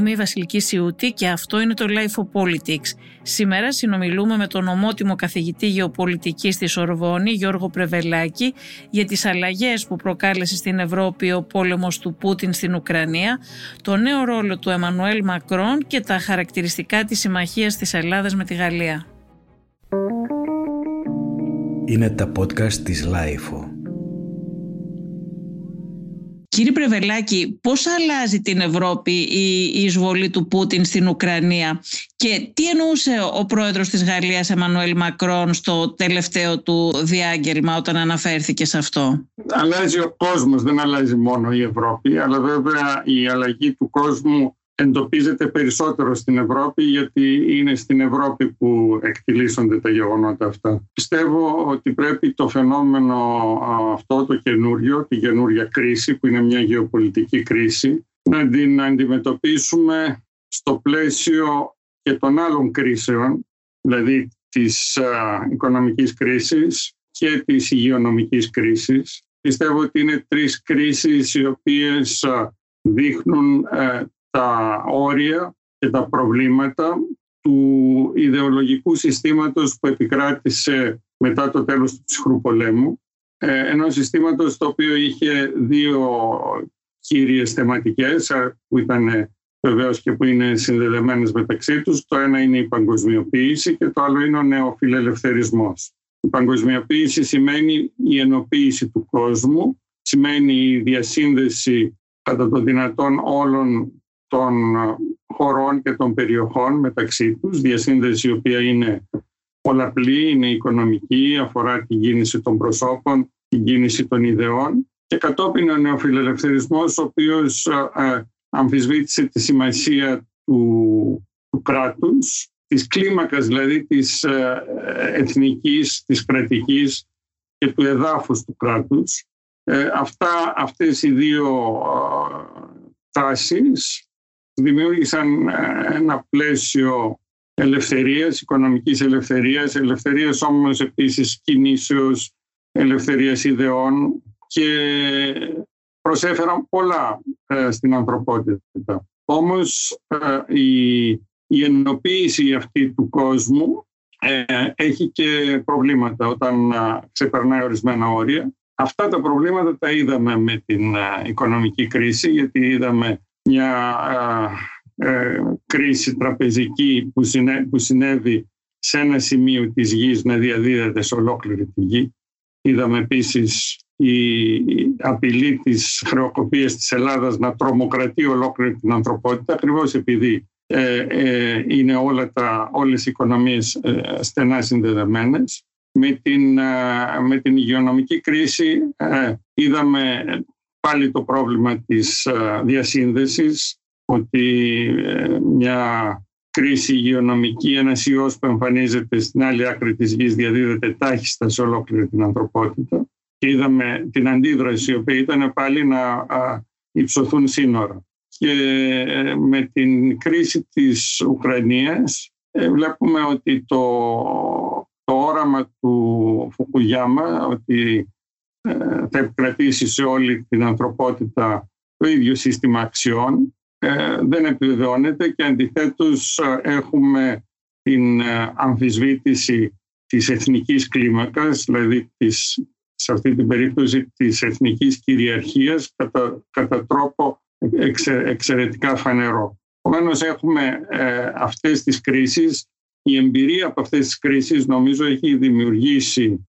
Είμαι η Βασιλική Σιούτη και αυτό είναι το Life of Politics. Σήμερα συνομιλούμε με τον ομότιμο καθηγητή γεωπολιτικής στη Σορβόνη, Γιώργο Πρεβελάκη, για τις αλλαγές που προκάλεσε στην Ευρώπη ο πόλεμος του Πούτιν στην Ουκρανία, το νέο ρόλο του Εμμανουέλ Μακρόν και τα χαρακτηριστικά της συμμαχίας της Ελλάδας με τη Γαλλία. Είναι τα podcast της Life. Κύριε Πρεβελάκη, πώς αλλάζει την Ευρώπη η εισβολή του Πούτιν στην Ουκρανία; Και τι εννοούσε ο πρόεδρος της Γαλλίας Εμμανουέλ Μακρόν στο τελευταίο του διάγγελμα όταν αναφέρθηκε σε αυτό; Αλλάζει ο κόσμος, δεν αλλάζει μόνο η Ευρώπη, αλλά βέβαια η αλλαγή του κόσμου εντοπίζεται περισσότερο στην Ευρώπη γιατί είναι στην Ευρώπη που εκτιλήσονται τα γεγονότα αυτά. Πιστεύω ότι πρέπει το φαινόμενο αυτό το καινούριο, τη καινούρια κρίση που είναι μια γεωπολιτική κρίση να την αντιμετωπίσουμε στο πλαίσιο και των άλλων κρίσεων, δηλαδή της οικονομικής κρίσης και της υγειονομικής κρίσης. Πιστεύω ότι είναι τρεις κρίσεις οι οποίες δείχνουν ε, τα όρια και τα προβλήματα του ιδεολογικού συστήματος που επικράτησε μετά το τέλος του ψυχρού πολέμου. Ε, Ένα συστήματος το οποίο είχε δύο κύριες θεματικές που ήταν βεβαίως και που είναι συνδεδεμένες μεταξύ τους. Το ένα είναι η παγκοσμιοποίηση και το άλλο είναι ο νεοφιλελευθερισμός. Η παγκοσμιοποίηση σημαίνει η ενοποίηση του κόσμου, σημαίνει η διασύνδεση κατά το δυνατόν όλων των ε, χωρών και των περιοχών μεταξύ τους, διασύνδεση η οποία είναι πολλαπλή, είναι οικονομική, αφορά την κίνηση των προσώπων, την κίνηση των ιδεών και κατόπιν ο νεοφιλελευθερισμός ο οποίος ε, ε, αμφισβήτησε τη σημασία του, του κράτους, της κλίμακας δηλαδή της εθνικής, της κρατικής και του εδάφους του κράτους. αυτά, αυτές οι δύο τάσεις δημιούργησαν ε, ένα πλαίσιο ελευθερίας, οικονομικής ελευθερίας, ελευθερίας όμως επίσης κινήσεως, ελευθερίας ιδεών και προσέφεραν πολλά ε, στην ανθρωπότητα. Όμως ε, η, η ενοποίηση αυτή του κόσμου έχει και προβλήματα όταν ξεπερνάει ορισμένα όρια. Αυτά τα προβλήματα τα είδαμε με την οικονομική κρίση γιατί είδαμε μια ε, κρίση τραπεζική που, που συνέβη σε ένα σημείο της γης να διαδίδεται σε ολόκληρη τη γη. Είδαμε επίσης η απειλή της χρεοκοπίας της Ελλάδας να τρομοκρατεί ολόκληρη την ανθρωπότητα ακριβώς επειδή ε, ε, είναι όλα τα, όλες οι οικονομίες ε, στενά συνδεδεμένες. Με την, με την υγειονομική κρίση είδαμε πάλι το πρόβλημα της ε, διασύνδεσης, ότι ε, μια κρίση υγειονομική, ένας ιός που εμφανίζεται στην άλλη άκρη της γης διαδίδεται τάχιστα σε ολόκληρη την ανθρωπότητα και είδαμε την αντίδραση η οποία ήταν πάλι να υψωθούν σύνορα. Και ε, με την κρίση της Ουκρανίας βλέπουμε ότι το, το όραμα του Φουκουγιάμα ότι ε, θα επικρατήσει σε όλη την ανθρωπότητα το ίδιο σύστημα αξιών ε, δεν επιβεβαιώνεται και αντιθέτως ε, έχουμε την αμφισβήτηση της εθνικής κλίμακας, δηλαδή της, σε αυτή την περίπτωση της εθνικής κυριαρχίας κατά, κατά τρόπο εξαιρετικά φανερό. Επομένως έχουμε αυτές τις κρίσεις. Η εμπειρία από αυτές τις κρίσεις νομίζω έχει δημιουργήσει ε,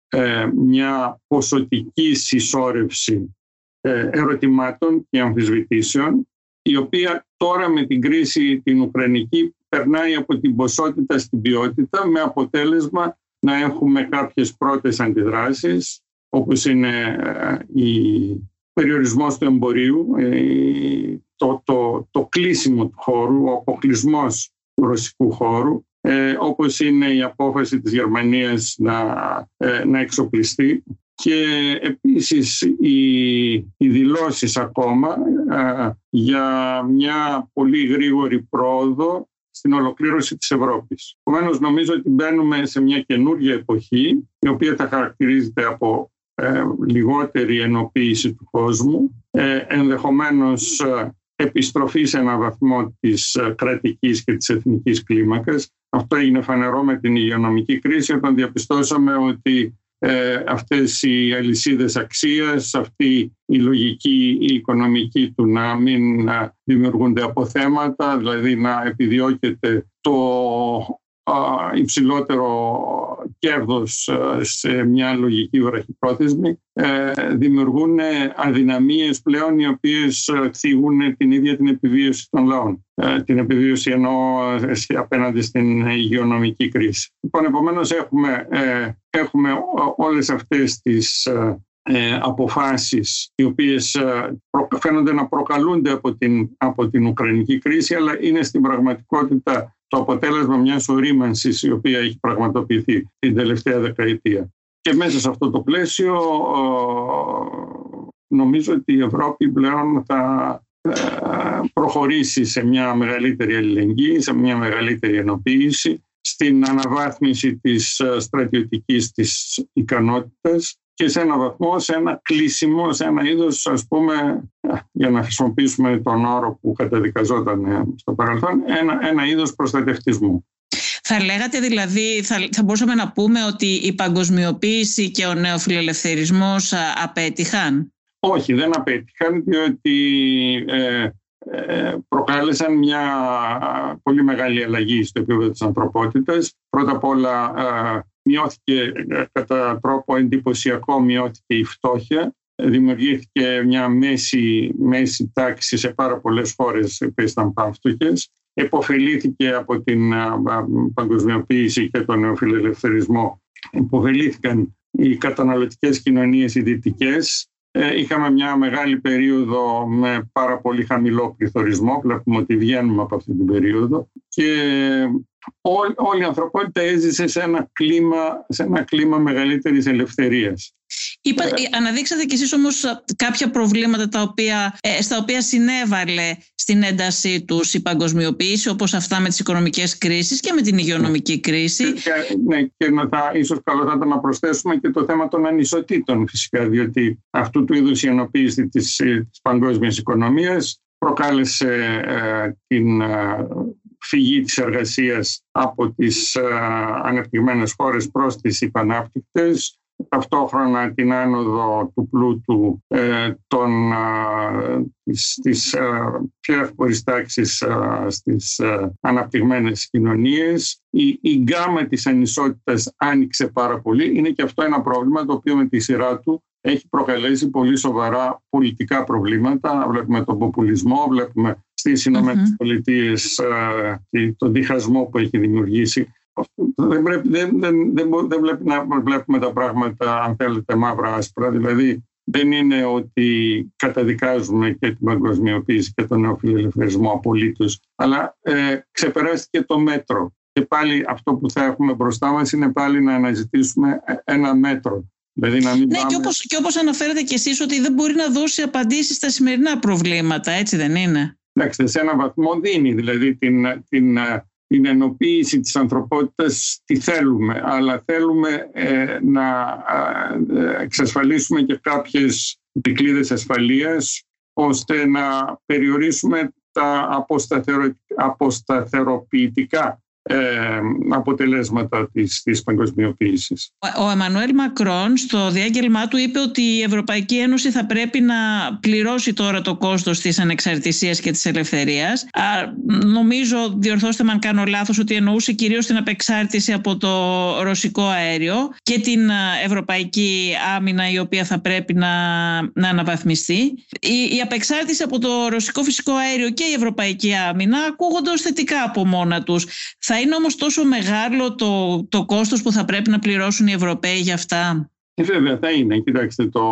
μια ποσοτική συσσόρευση ε, ερωτημάτων και αμφισβητήσεων η οποία τώρα με την κρίση την Ουκρανική περνάει από την ποσότητα στην ποιότητα με αποτέλεσμα να έχουμε κάποιες πρώτες αντιδράσεις όπως είναι ε, η περιορισμός του εμπορίου, το, το, το κλείσιμο του χώρου, ο αποκλεισμός του ρωσικού χώρου ε, όπως είναι η απόφαση της Γερμανίας να, ε, να εξοπλιστεί και επίσης οι, οι δηλώσεις ακόμα ε, για μια πολύ γρήγορη πρόοδο στην ολοκλήρωση της Ευρώπης. Επομένως, νομίζω ότι μπαίνουμε σε μια καινούργια εποχή η οποία θα χαρακτηρίζεται από ε, λιγότερη ενοποίηση του κόσμου, ε, ενδεχομένως επιστροφή σε έναν βαθμό της ε, κρατικής και της εθνικής κλίμακας. Αυτό έγινε φανερό με την υγειονομική κρίση όταν διαπιστώσαμε ότι ε, αυτές οι αλυσίδες αξίας, αυτή η λογική η οικονομική του να μην δημιουργούνται αποθέματα, δηλαδή να επιδιώκεται το υψηλότερο κέρδος σε μια λογική βραχυπρόθεσμη ε, δημιουργούν αδυναμίες πλέον οι οποίες θίγουν την ίδια την επιβίωση των λαών. Ε, την επιβίωση ενώ απέναντι στην υγειονομική κρίση. Λοιπόν, επομένως έχουμε, ε, έχουμε όλες αυτές τις αποφάσεις οι οποίες φαίνονται να προκαλούνται από την, από την Ουκρανική κρίση αλλά είναι στην πραγματικότητα το αποτέλεσμα μιας ορίμανσης η οποία έχει πραγματοποιηθεί την τελευταία δεκαετία. Και μέσα σε αυτό το πλαίσιο νομίζω ότι η Ευρώπη πλέον θα ε, προχωρήσει σε μια μεγαλύτερη αλληλεγγύη, σε μια μεγαλύτερη ενοποίηση, στην αναβάθμιση της ε, στρατιωτικής της ικανότητας και σε ένα βαθμό, σε ένα κλείσιμο, σε ένα είδος, ας πούμε, για να χρησιμοποιήσουμε τον όρο που καταδικαζόταν ε, στο παρελθόν, ένα, ένα είδος προστατευτισμού. Θα λέγατε δηλαδή, θα, θα μπορούσαμε να πούμε ότι η παγκοσμιοποίηση και ο νεοφιλελευθερισμός απέτυχαν; Όχι, δεν απέτυχαν, διότι ε, ε, προκάλεσαν μια πολύ μεγάλη αλλαγή στο επίπεδο της ανθρωπότητας. Πρώτα απ' όλα μειώθηκε ε, κατά τρόπο εντυπωσιακό μειώθηκε η φτώχεια. Δημιουργήθηκε μια μέση, μέση τάξη σε πάρα πολλές χώρες που ήταν πανφτωχές. Εποφελήθηκε από την παγκοσμιοποίηση και τον νεοφιλελευθερισμό. Εποφελήθηκαν οι καταναλωτικές κοινωνίες οι δυτικές. Ε, είχαμε μια μεγάλη περίοδο με πάρα πολύ χαμηλό πληθωρισμό. Βλέπουμε ότι βγαίνουμε από αυτή την περίοδο. Και όλη η ανθρωπότητα έζησε σε ένα κλίμα, σε ένα κλίμα μεγαλύτερης ελευθερίας. Είπα, ε, αναδείξατε κι εσείς όμως κάποια προβλήματα τα οποία, ε, στα οποία συνέβαλε στην έντασή τους η παγκοσμιοποίηση όπως αυτά με τις οικονομικές κρίσεις και με την υγειονομική κρίση; Και, ναι, και να θα, ίσως καλό θα ήταν να προσθέσουμε και το θέμα των ανισοτήτων φυσικά διότι αυτού του είδους η ενοποίηση της, της παγκόσμιας οικονομίας προκάλεσε ε, την φυγή της εργασίας από τις ε, ανεπτυγμένες χώρες προς τις υπανάπτυκτες, ταυτόχρονα την άνοδο του πλούτου ε, των, ε, της, της ε, πιο εύπορης τάξης ε, στις ε, αναπτυγμένες κοινωνίες. Η, η γκάμα της ανισότητας άνοιξε πάρα πολύ. Είναι και αυτό ένα πρόβλημα το οποίο με τη σειρά του έχει προκαλέσει πολύ σοβαρά πολιτικά προβλήματα. Βλέπουμε τον ποπουλισμό, βλέπουμε στις Ηνωμένες Πολιτείες ε, τον διχασμό που έχει δημιουργήσει. Δεν πρέπει, δεν, δεν, δεν, δεν βλέπει να βλέπουμε τα πράγματα, αν θέλετε, μαύρα-άσπρα. Δηλαδή, δεν είναι ότι καταδικάζουμε και την παγκοσμιοποίηση και τον νεοφιλελευθερισμό απολύτως, αλλά ε, ξεπεράστηκε το μέτρο. Και πάλι αυτό που θα έχουμε μπροστά μας είναι πάλι να αναζητήσουμε ένα μέτρο. Δηλαδή να μην ναι, πάμε... και, όπως, και όπως αναφέρετε και εσείς ότι δεν μπορεί να δώσει απαντήσεις στα σημερινά προβλήματα, έτσι δεν είναι; Εντάξει, σε έναν βαθμό δίνει δηλαδή την, την, την ενοποίηση της ανθρωπότητας τι θέλουμε, αλλά θέλουμε ε, να ε, εξασφαλίσουμε και κάποιες δικλείδες ασφαλείας ώστε να περιορίσουμε τα αποσταθεροποιητικά ε, αποτελέσματα της, της παγκοσμιοποίησης. Ο Εμμανουέλ Μακρόν στο διάγγελμά του είπε ότι η Ευρωπαϊκή Ένωση θα πρέπει να πληρώσει τώρα το κόστος της ανεξαρτησίας και της ελευθερίας. Α, νομίζω, διορθώστε με αν κάνω λάθος, ότι εννοούσε κυρίως την απεξάρτηση από το ρωσικό αέριο και την ευρωπαϊκή άμυνα η οποία θα πρέπει να, να αναβαθμιστεί. Η, η απεξάρτηση από το ρωσικό φυσικό αέριο και η ευρωπαϊκή άμυνα ακούγονται ως θετικά από μόνα τους. Θα είναι όμως τόσο μεγάλο το, το κόστος που θα πρέπει να πληρώσουν οι Ευρωπαίοι για αυτά; Ε, βέβαια θα είναι. Κοιτάξτε, το,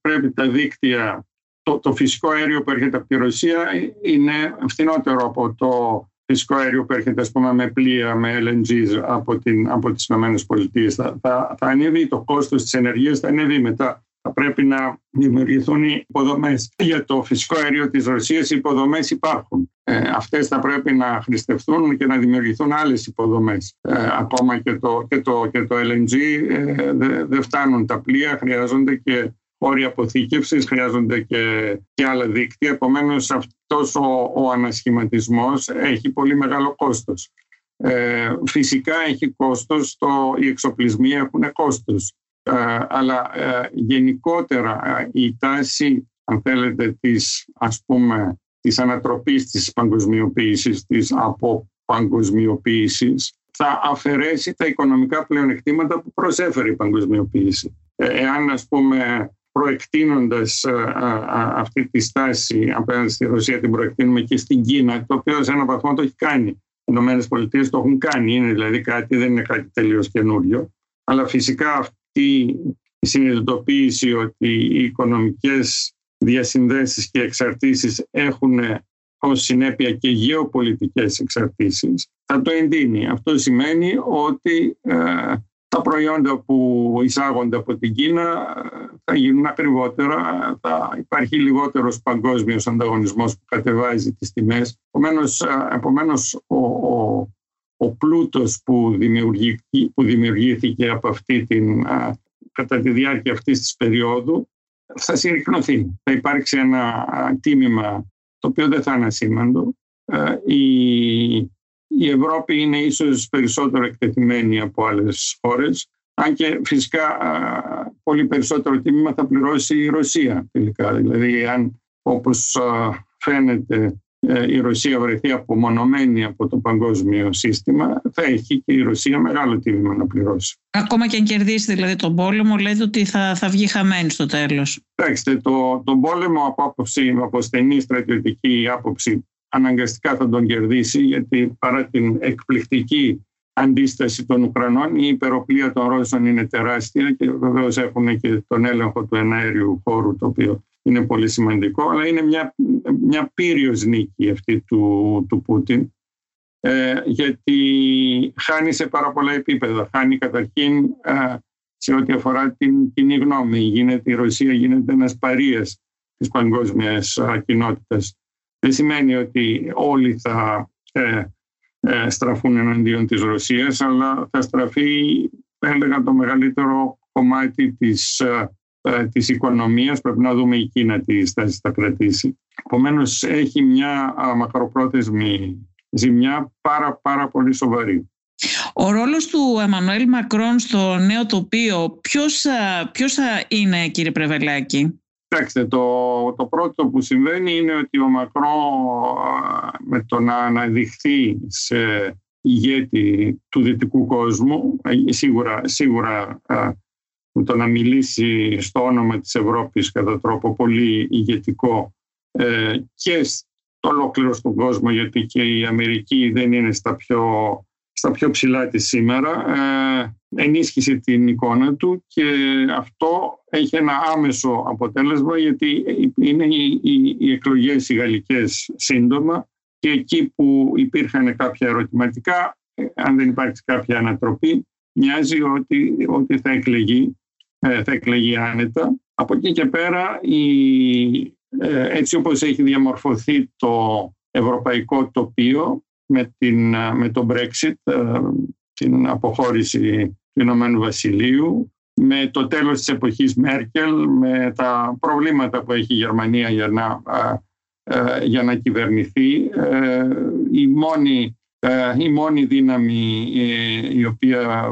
πρέπει τα δίκτυα, το, το φυσικό αέριο που έρχεται από τη Ρωσία είναι φθηνότερο από το φυσικό αέριο που έρχεται ας πούμε, με πλοία, με LNG από, την, από τις ΗΠΑ. Θα, θα, θα ανέβει το κόστος της ενεργείας, θα ανέβει μετά θα πρέπει να δημιουργηθούν οι υποδομές. Για το φυσικό αέριο της Ρωσίας οι υποδομές υπάρχουν. Ε, αυτές θα πρέπει να χρηστευτούν και να δημιουργηθούν άλλες υποδομές. Ε, ακόμα και το, και το, και το LNG ε, δεν φτάνουν τα πλοία, χρειάζονται και χώροι αποθήκευσης, χρειάζονται και, και άλλα δίκτυα. Επομένως αυτός ο, ο ανασχηματισμός έχει πολύ μεγάλο κόστος. Ε, φυσικά έχει κόστος, το, οι εξοπλισμοί έχουν κόστος. Ε, αλλά ε, γενικότερα ε, η τάση, αν θέλετε, της, ας πούμε, της ανατροπής της παγκοσμιοποίησης, της αποπαγκοσμιοποίησης, θα αφαιρέσει τα οικονομικά πλεονεκτήματα που προσέφερε η παγκοσμιοποίηση. Εάν, ας πούμε, προεκτείνοντας αυτή τη στάση απέναντι στη Ρωσία την προεκτείνουμε και στην Κίνα, το οποίο σε έναν βαθμό το έχει κάνει. Οι Ηνωμένες Πολιτείες το έχουν κάνει, είναι δηλαδή κάτι, δεν είναι κάτι τελείως καινούριο. Αλλά φυσικά αυτή η συνειδητοποίηση ότι οι οικονομικές διασυνδέσεις και εξαρτήσεις έχουν ως συνέπεια και γεωπολιτικές εξαρτήσεις θα το εντείνει. Αυτό σημαίνει ότι ε, τα προϊόντα που εισάγονται από την Κίνα ε, θα γίνουν ακριβότερα, θα υπάρχει λιγότερος παγκόσμιος ανταγωνισμός που κατεβάζει τις τιμές. Επομένως, ε, επομένως ο, ο, ο πλούτος που, που δημιουργήθηκε από αυτή την, κατά τη διάρκεια αυτής της περίοδου θα συρρυκνωθεί. Θα υπάρξει ένα τίμημα το οποίο δεν θα είναι ασήμαντο. Η, η Ευρώπη είναι ίσως περισσότερο εκτεθειμένη από άλλες χώρες, αν και φυσικά πολύ περισσότερο τίμημα θα πληρώσει η Ρωσία τελικά. Δηλαδή, αν όπως φαίνεται ε, η Ρωσία βρεθεί απομονωμένη από το παγκόσμιο σύστημα, θα έχει και η Ρωσία μεγάλο τίμημα να πληρώσει. Ακόμα και αν κερδίσει δηλαδή τον πόλεμο, λέτε ότι θα, θα βγει χαμένη στο τέλος. Κοιτάξτε, το, τον πόλεμο από, άποψη, από στενή στρατιωτική άποψη αναγκαστικά θα τον κερδίσει γιατί παρά την εκπληκτική αντίσταση των Ουκρανών η υπεροπλία των Ρώσων είναι τεράστια και βεβαίως έχουν και τον έλεγχο του εναέριου χώρου το οποίο είναι πολύ σημαντικό αλλά είναι μια, μια πύριος νίκη αυτή του, του Πούτιν ε, γιατί χάνει σε πάρα πολλά επίπεδα. Χάνει καταρχήν ε, σε ό,τι αφορά την κοινή γνώμη. Γίνεται, η Ρωσία γίνεται ένας παρείας της παγκόσμιας κοινότητας δεν σημαίνει ότι όλοι θα ε, ε, στραφούν εναντίον της Ρωσίας, αλλά θα στραφεί, έλεγα, το μεγαλύτερο κομμάτι της, ε, ε της οικονομίας. Πρέπει να δούμε η Κίνα τι στάση θα κρατήσει. Επομένως, έχει μια μακροπρόθεσμη ζημιά πάρα, πάρα πολύ σοβαρή. Ο ρόλος του Εμμανουέλ Μακρόν στο νέο τοπίο, ποιος, ποιος θα είναι κύριε Πρεβελάκη; Κοιτάξτε, το, το πρώτο που συμβαίνει είναι ότι ο Μακρό με το να αναδειχθεί σε ηγέτη του δυτικού κόσμου, ε, σίγουρα, σίγουρα με το να μιλήσει στο όνομα της Ευρώπης κατά τρόπο πολύ ηγετικό ε, και στο ολόκληρο στον κόσμο, γιατί και η Αμερική δεν είναι στα πιο στα πιο ψηλά της σήμερα, ε, ενίσχυσε την εικόνα του και αυτό έχει ένα άμεσο αποτέλεσμα γιατί είναι οι, οι, οι εκλογές οι γαλλικές σύντομα και εκεί που υπήρχαν κάποια ερωτηματικά, ε, αν δεν υπάρχει κάποια ανατροπή, μοιάζει ότι, ότι θα, εκλεγεί, ε, θα εκλεγεί άνετα. Από εκεί και πέρα, η, έτσι όπως έχει διαμορφωθεί το ευρωπαϊκό τοπίο, με, την, με το Brexit, ε, την αποχώρηση του Ηνωμένου Βασιλείου, με το τέλος της εποχής Μέρκελ, με τα προβλήματα που έχει η Γερμανία για να, ε, για να κυβερνηθεί. Ε, η μόνη, η μόνη δύναμη η οποία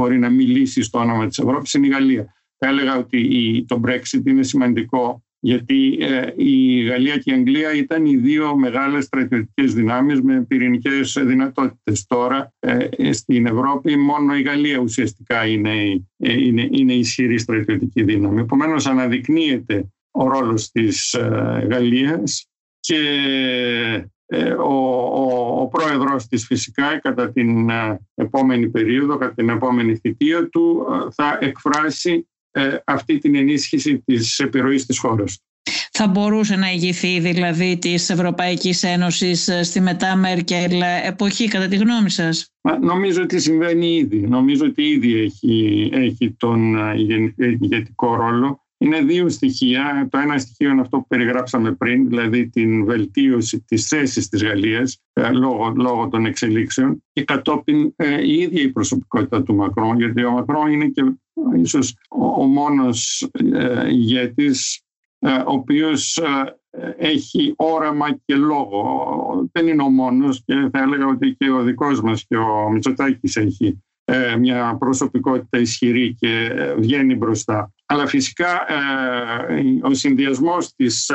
μπορεί να μιλήσει στο όνομα της Ευρώπης είναι η Γαλλία. Θα έλεγα ότι το Brexit είναι σημαντικό γιατί ε, η Γαλλία και η Αγγλία ήταν οι δύο μεγάλες στρατιωτικές δυνάμεις με πυρηνικές δυνατότητες. Τώρα ε, στην Ευρώπη μόνο η Γαλλία ουσιαστικά είναι, ε, είναι, είναι ισχυρή στρατιωτική δύναμη. Επομένως αναδεικνύεται ο ρόλος της Γαλλίας και ο, ο, ο πρόεδρος της φυσικά κατά την επόμενη περίοδο, κατά την επόμενη θητεία του θα εκφράσει ε, αυτή την ενίσχυση της επιρροής της χώρας. Θα μπορούσε να ηγηθεί δηλαδή της Ευρωπαϊκής Ένωσης ε, στη μετά Μέρκελ εποχή κατά τη γνώμη σας; Νομίζω ότι συμβαίνει ήδη. Νομίζω ότι ήδη έχει, έχει τον ε, ηγετικό ρόλο είναι δύο στοιχεία. Το ένα στοιχείο είναι αυτό που περιγράψαμε πριν, δηλαδή την βελτίωση της θέσης της Γαλλίας ε, λόγω, λόγω των εξελίξεων και κατόπιν ε, η ίδια η προσωπικότητα του Μακρόν, γιατί ο Μακρόν είναι και ίσως ο, ο μόνος ε, ηγέτης ε, ο οποίος έχει όραμα και λόγο. Δεν είναι ο μόνος και θα έλεγα ότι και ο δικός μας και ο Μητσοτάκης έχει ε, μια προσωπικότητα ισχυρή και ε, βγαίνει μπροστά. Αλλά φυσικά ε, ο συνδυασμός της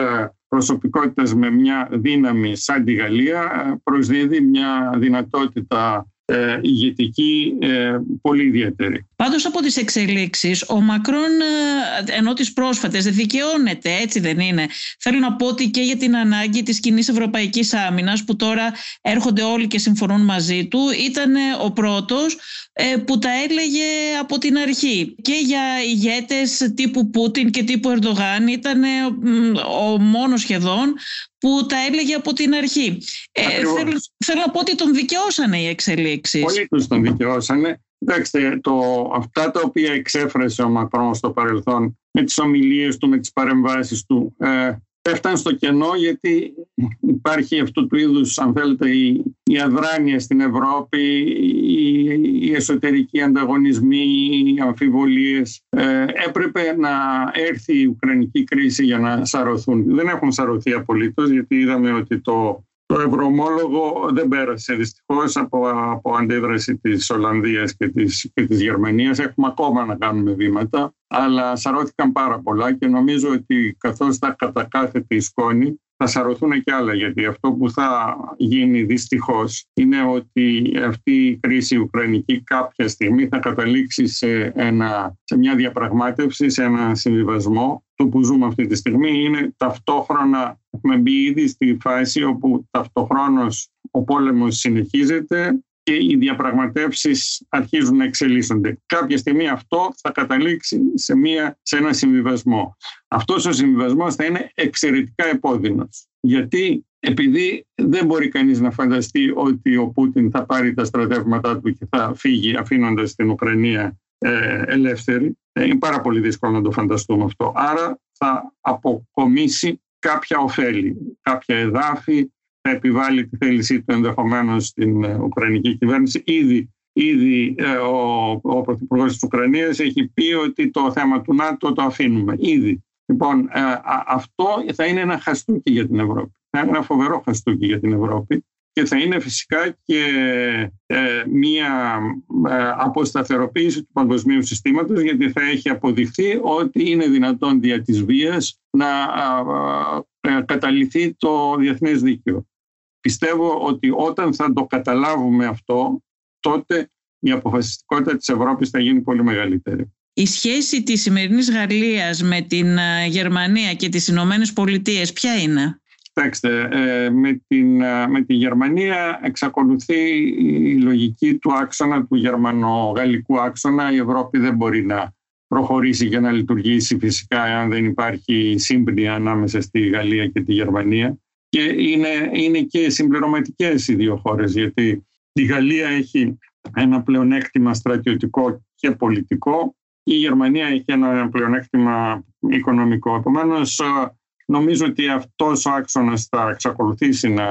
προσωπικότητας με μια δύναμη σαν τη Γαλλία προσδίδει μια δυνατότητα ε, ηγετική ε, πολύ ιδιαίτερη. Πάντως από τις εξελίξεις ο Μακρόν ε, ενώ τις πρόσφατες δικαιώνεται έτσι δεν είναι. Θέλω να πω ότι και για την ανάγκη της κοινή ευρωπαϊκής άμυνας που τώρα έρχονται όλοι και συμφωνούν μαζί του ήταν ο πρώτος που τα έλεγε από την αρχή και για ηγέτες τύπου Πούτιν και τύπου Ερντογάν ήταν ο μόνος σχεδόν που τα έλεγε από την αρχή. Ε, θέλω, θέλω, να πω ότι τον δικαιώσανε οι εξελίξεις. Πολλοί τους τον δικαιώσανε. Κοιτάξτε, το, αυτά τα οποία εξέφρασε ο Μακρόν στο παρελθόν με τις ομιλίες του, με τις παρεμβάσεις του, ε, πέφταν στο κενό γιατί υπάρχει αυτού του είδους, αν θέλετε, η, η αδράνεια στην Ευρώπη, οι, οι εσωτερικοί ανταγωνισμοί, οι αμφιβολίες. Ε, έπρεπε να έρθει η Ουκρανική κρίση για να σαρωθούν. Δεν έχουν σαρωθεί απολύτως γιατί είδαμε ότι το το ευρωομόλογο δεν πέρασε δυστυχώς από, από αντίδραση της Ολλανδίας και της, και της Γερμανίας. Έχουμε ακόμα να κάνουμε βήματα, αλλά σαρώθηκαν πάρα πολλά και νομίζω ότι καθώς θα κατακάθεται η σκόνη θα σαρωθούν και άλλα γιατί αυτό που θα γίνει δυστυχώς είναι ότι αυτή η κρίση ουκρανική κάποια στιγμή θα καταλήξει σε, ένα, σε μια διαπραγμάτευση, σε ένα συμβιβασμό. Το που ζούμε αυτή τη στιγμή είναι ταυτόχρονα, έχουμε μπει ήδη στη φάση όπου ταυτοχρόνως ο πόλεμος συνεχίζεται και οι διαπραγματεύσεις αρχίζουν να εξελίσσονται. Κάποια στιγμή αυτό θα καταλήξει σε, μια, σε ένα συμβιβασμό. Αυτός ο συμβιβασμός θα είναι εξαιρετικά επώδυνος. Γιατί επειδή δεν μπορεί κανείς να φανταστεί ότι ο Πούτιν θα πάρει τα στρατεύματά του και θα φύγει αφήνοντας την Ουκρανία ε, ελεύθερη, ε, είναι πάρα πολύ δύσκολο να το φανταστούμε αυτό. Άρα θα αποκομίσει κάποια ωφέλη, κάποια εδάφη, θα επιβάλλει τη θέλησή του ενδεχομένως στην ε, Ουκρανική κυβέρνηση. Ήδη, ήδη ε, ο, ο Πρωθυπουργός της Ουκρανίας έχει πει ότι το θέμα του ΝΑΤΟ το αφήνουμε. Ήδη. Λοιπόν, ε, αυτό θα είναι ένα χαστούκι για την Ευρώπη. Θα είναι ένα φοβερό χαστούκι για την Ευρώπη και θα είναι φυσικά και μία αποσταθεροποίηση του παγκοσμίου συστήματος γιατί θα έχει αποδειχθεί ότι είναι δυνατόν δια της βίας να καταληθεί το διεθνές δίκαιο. Πιστεύω ότι όταν θα το καταλάβουμε αυτό, τότε η αποφασιστικότητα της Ευρώπης θα γίνει πολύ μεγαλύτερη. Η σχέση της σημερινής Γαλλίας με την ε, Γερμανία και τις Ηνωμένες Πολιτείες ποια είναι; Κοιτάξτε, ε, με, την, ε, με τη Γερμανία εξακολουθεί η λογική του άξονα, του γερμανο-γαλλικού άξονα. Η Ευρώπη δεν μπορεί να προχωρήσει και να λειτουργήσει φυσικά αν δεν υπάρχει σύμπνοια ανάμεσα στη Γαλλία και τη Γερμανία και είναι, είναι και συμπληρωματικές οι δύο χώρες γιατί η Γαλλία έχει ένα πλεονέκτημα στρατιωτικό και πολιτικό. Η Γερμανία έχει ένα πλεονέκτημα οικονομικό. Επομένως, νομίζω ότι αυτός ο άξονας θα εξακολουθήσει να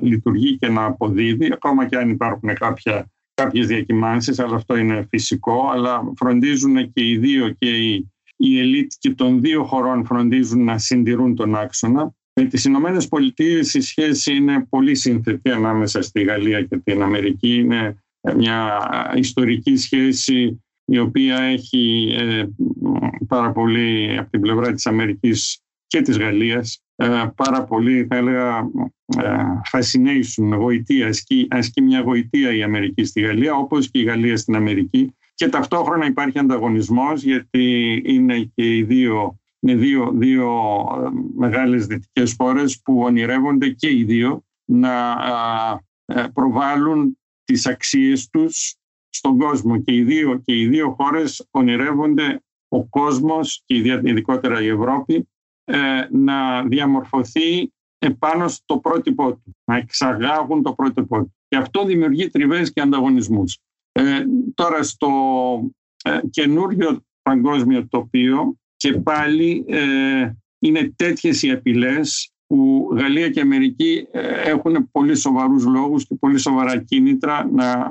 λειτουργεί και να αποδίδει, ακόμα και αν υπάρχουν κάποια, κάποιες διακυμάνσεις, αλλά αυτό είναι φυσικό, αλλά φροντίζουν και οι δύο και οι, οι ελίτ και των δύο χωρών φροντίζουν να συντηρούν τον άξονα με τις Ηνωμένες Πολιτείες η σχέση είναι πολύ σύνθετη ανάμεσα στη Γαλλία και την Αμερική. Είναι μια ιστορική σχέση η οποία έχει ε, πάρα πολύ από την πλευρά της Αμερικής και της Γαλλίας ε, πάρα πολύ θα έλεγα ε, fascination, γοητεία, ασκεί, ασκεί μια γοητεία η Αμερική στη Γαλλία όπως και η Γαλλία στην Αμερική και ταυτόχρονα υπάρχει ανταγωνισμός γιατί είναι και οι δύο είναι δύο, δύο ε, μεγάλες δυτικές χώρες που ονειρεύονται και οι δύο να ε, προβάλλουν τις αξίες τους στον κόσμο. Και οι δύο, και οι δύο χώρες ονειρεύονται ο κόσμος και ειδικότερα η Ευρώπη ε, να διαμορφωθεί επάνω στο πρότυπό του, να εξαγάγουν το πρότυπό του. Και αυτό δημιουργεί τριβές και ανταγωνισμούς. τώρα στο καινούριο παγκόσμιο τοπίο και πάλι ε, είναι τέτοιες οι απειλές που Γαλλία και Αμερική ε, έχουν πολύ σοβαρούς λόγους και πολύ σοβαρά κίνητρα να,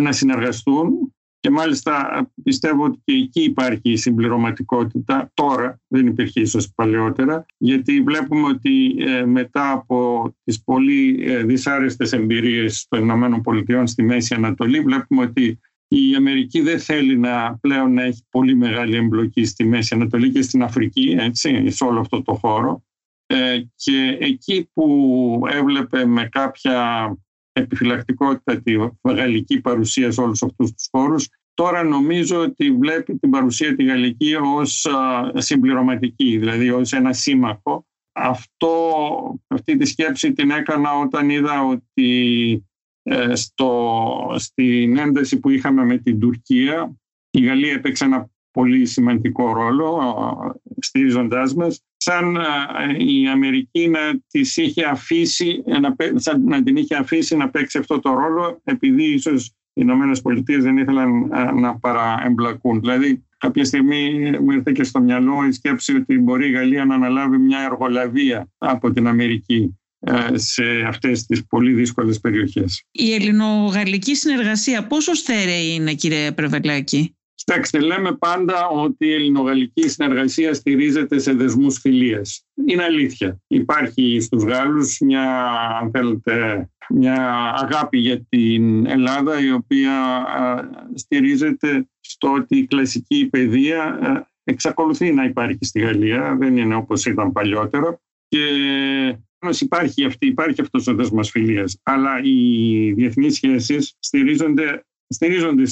να συνεργαστούν. Και μάλιστα πιστεύω ότι και εκεί υπάρχει συμπληρωματικότητα. Τώρα, δεν υπήρχε ίσως παλαιότερα γιατί βλέπουμε ότι ε, μετά από τις πολύ ε, δυσάρεστες εμπειρίες των Ηνωμένων Πολιτειών στη Μέση Ανατολή βλέπουμε ότι η Αμερική δεν θέλει να πλέον να έχει πολύ μεγάλη εμπλοκή στη Μέση Ανατολή και στην Αφρική, έτσι, σε όλο αυτό το χώρο. Ε, και εκεί που έβλεπε με κάποια επιφυλακτικότητα τη γαλλική παρουσία σε όλους αυτούς τους χώρους, τώρα νομίζω ότι βλέπει την παρουσία τη γαλλική ως συμπληρωματική, δηλαδή ως ένα σύμμαχο. Αυτό, αυτή τη σκέψη την έκανα όταν είδα ότι ε, στο, στην ένταση που είχαμε με την Τουρκία η Γαλλία έπαιξε ένα πολύ σημαντικό ρόλο στηρίζοντάς μας σαν η Αμερική να, τις είχε αφήσει, να, να την είχε αφήσει να παίξει αυτό το ρόλο επειδή ίσως οι Ηνωμένες Πολιτείες δεν ήθελαν να παραεμπλακούν. Δηλαδή κάποια στιγμή μου ήρθε και στο μυαλό η σκέψη ότι μπορεί η Γαλλία να αναλάβει μια εργολαβία από την Αμερική σε αυτές τις πολύ δύσκολες περιοχές. Η ελληνογαλλική συνεργασία πόσο στέρεη είναι κύριε Πρεβελάκη; Κοιτάξτε, λέμε πάντα ότι η ελληνογαλλική συνεργασία στηρίζεται σε δεσμούς φιλίας. Είναι αλήθεια. Υπάρχει στους Γάλλους μια, αν θέλετε, μια αγάπη για την Ελλάδα η οποία στηρίζεται στο ότι η κλασική παιδεία εξακολουθεί να υπάρχει στη Γαλλία, δεν είναι όπως ήταν παλιότερο και υπάρχει, αυτή, υπάρχει αυτός ο δεσμός φιλίας. Αλλά οι διεθνείς σχέσεις στηρίζονται στηρίζονται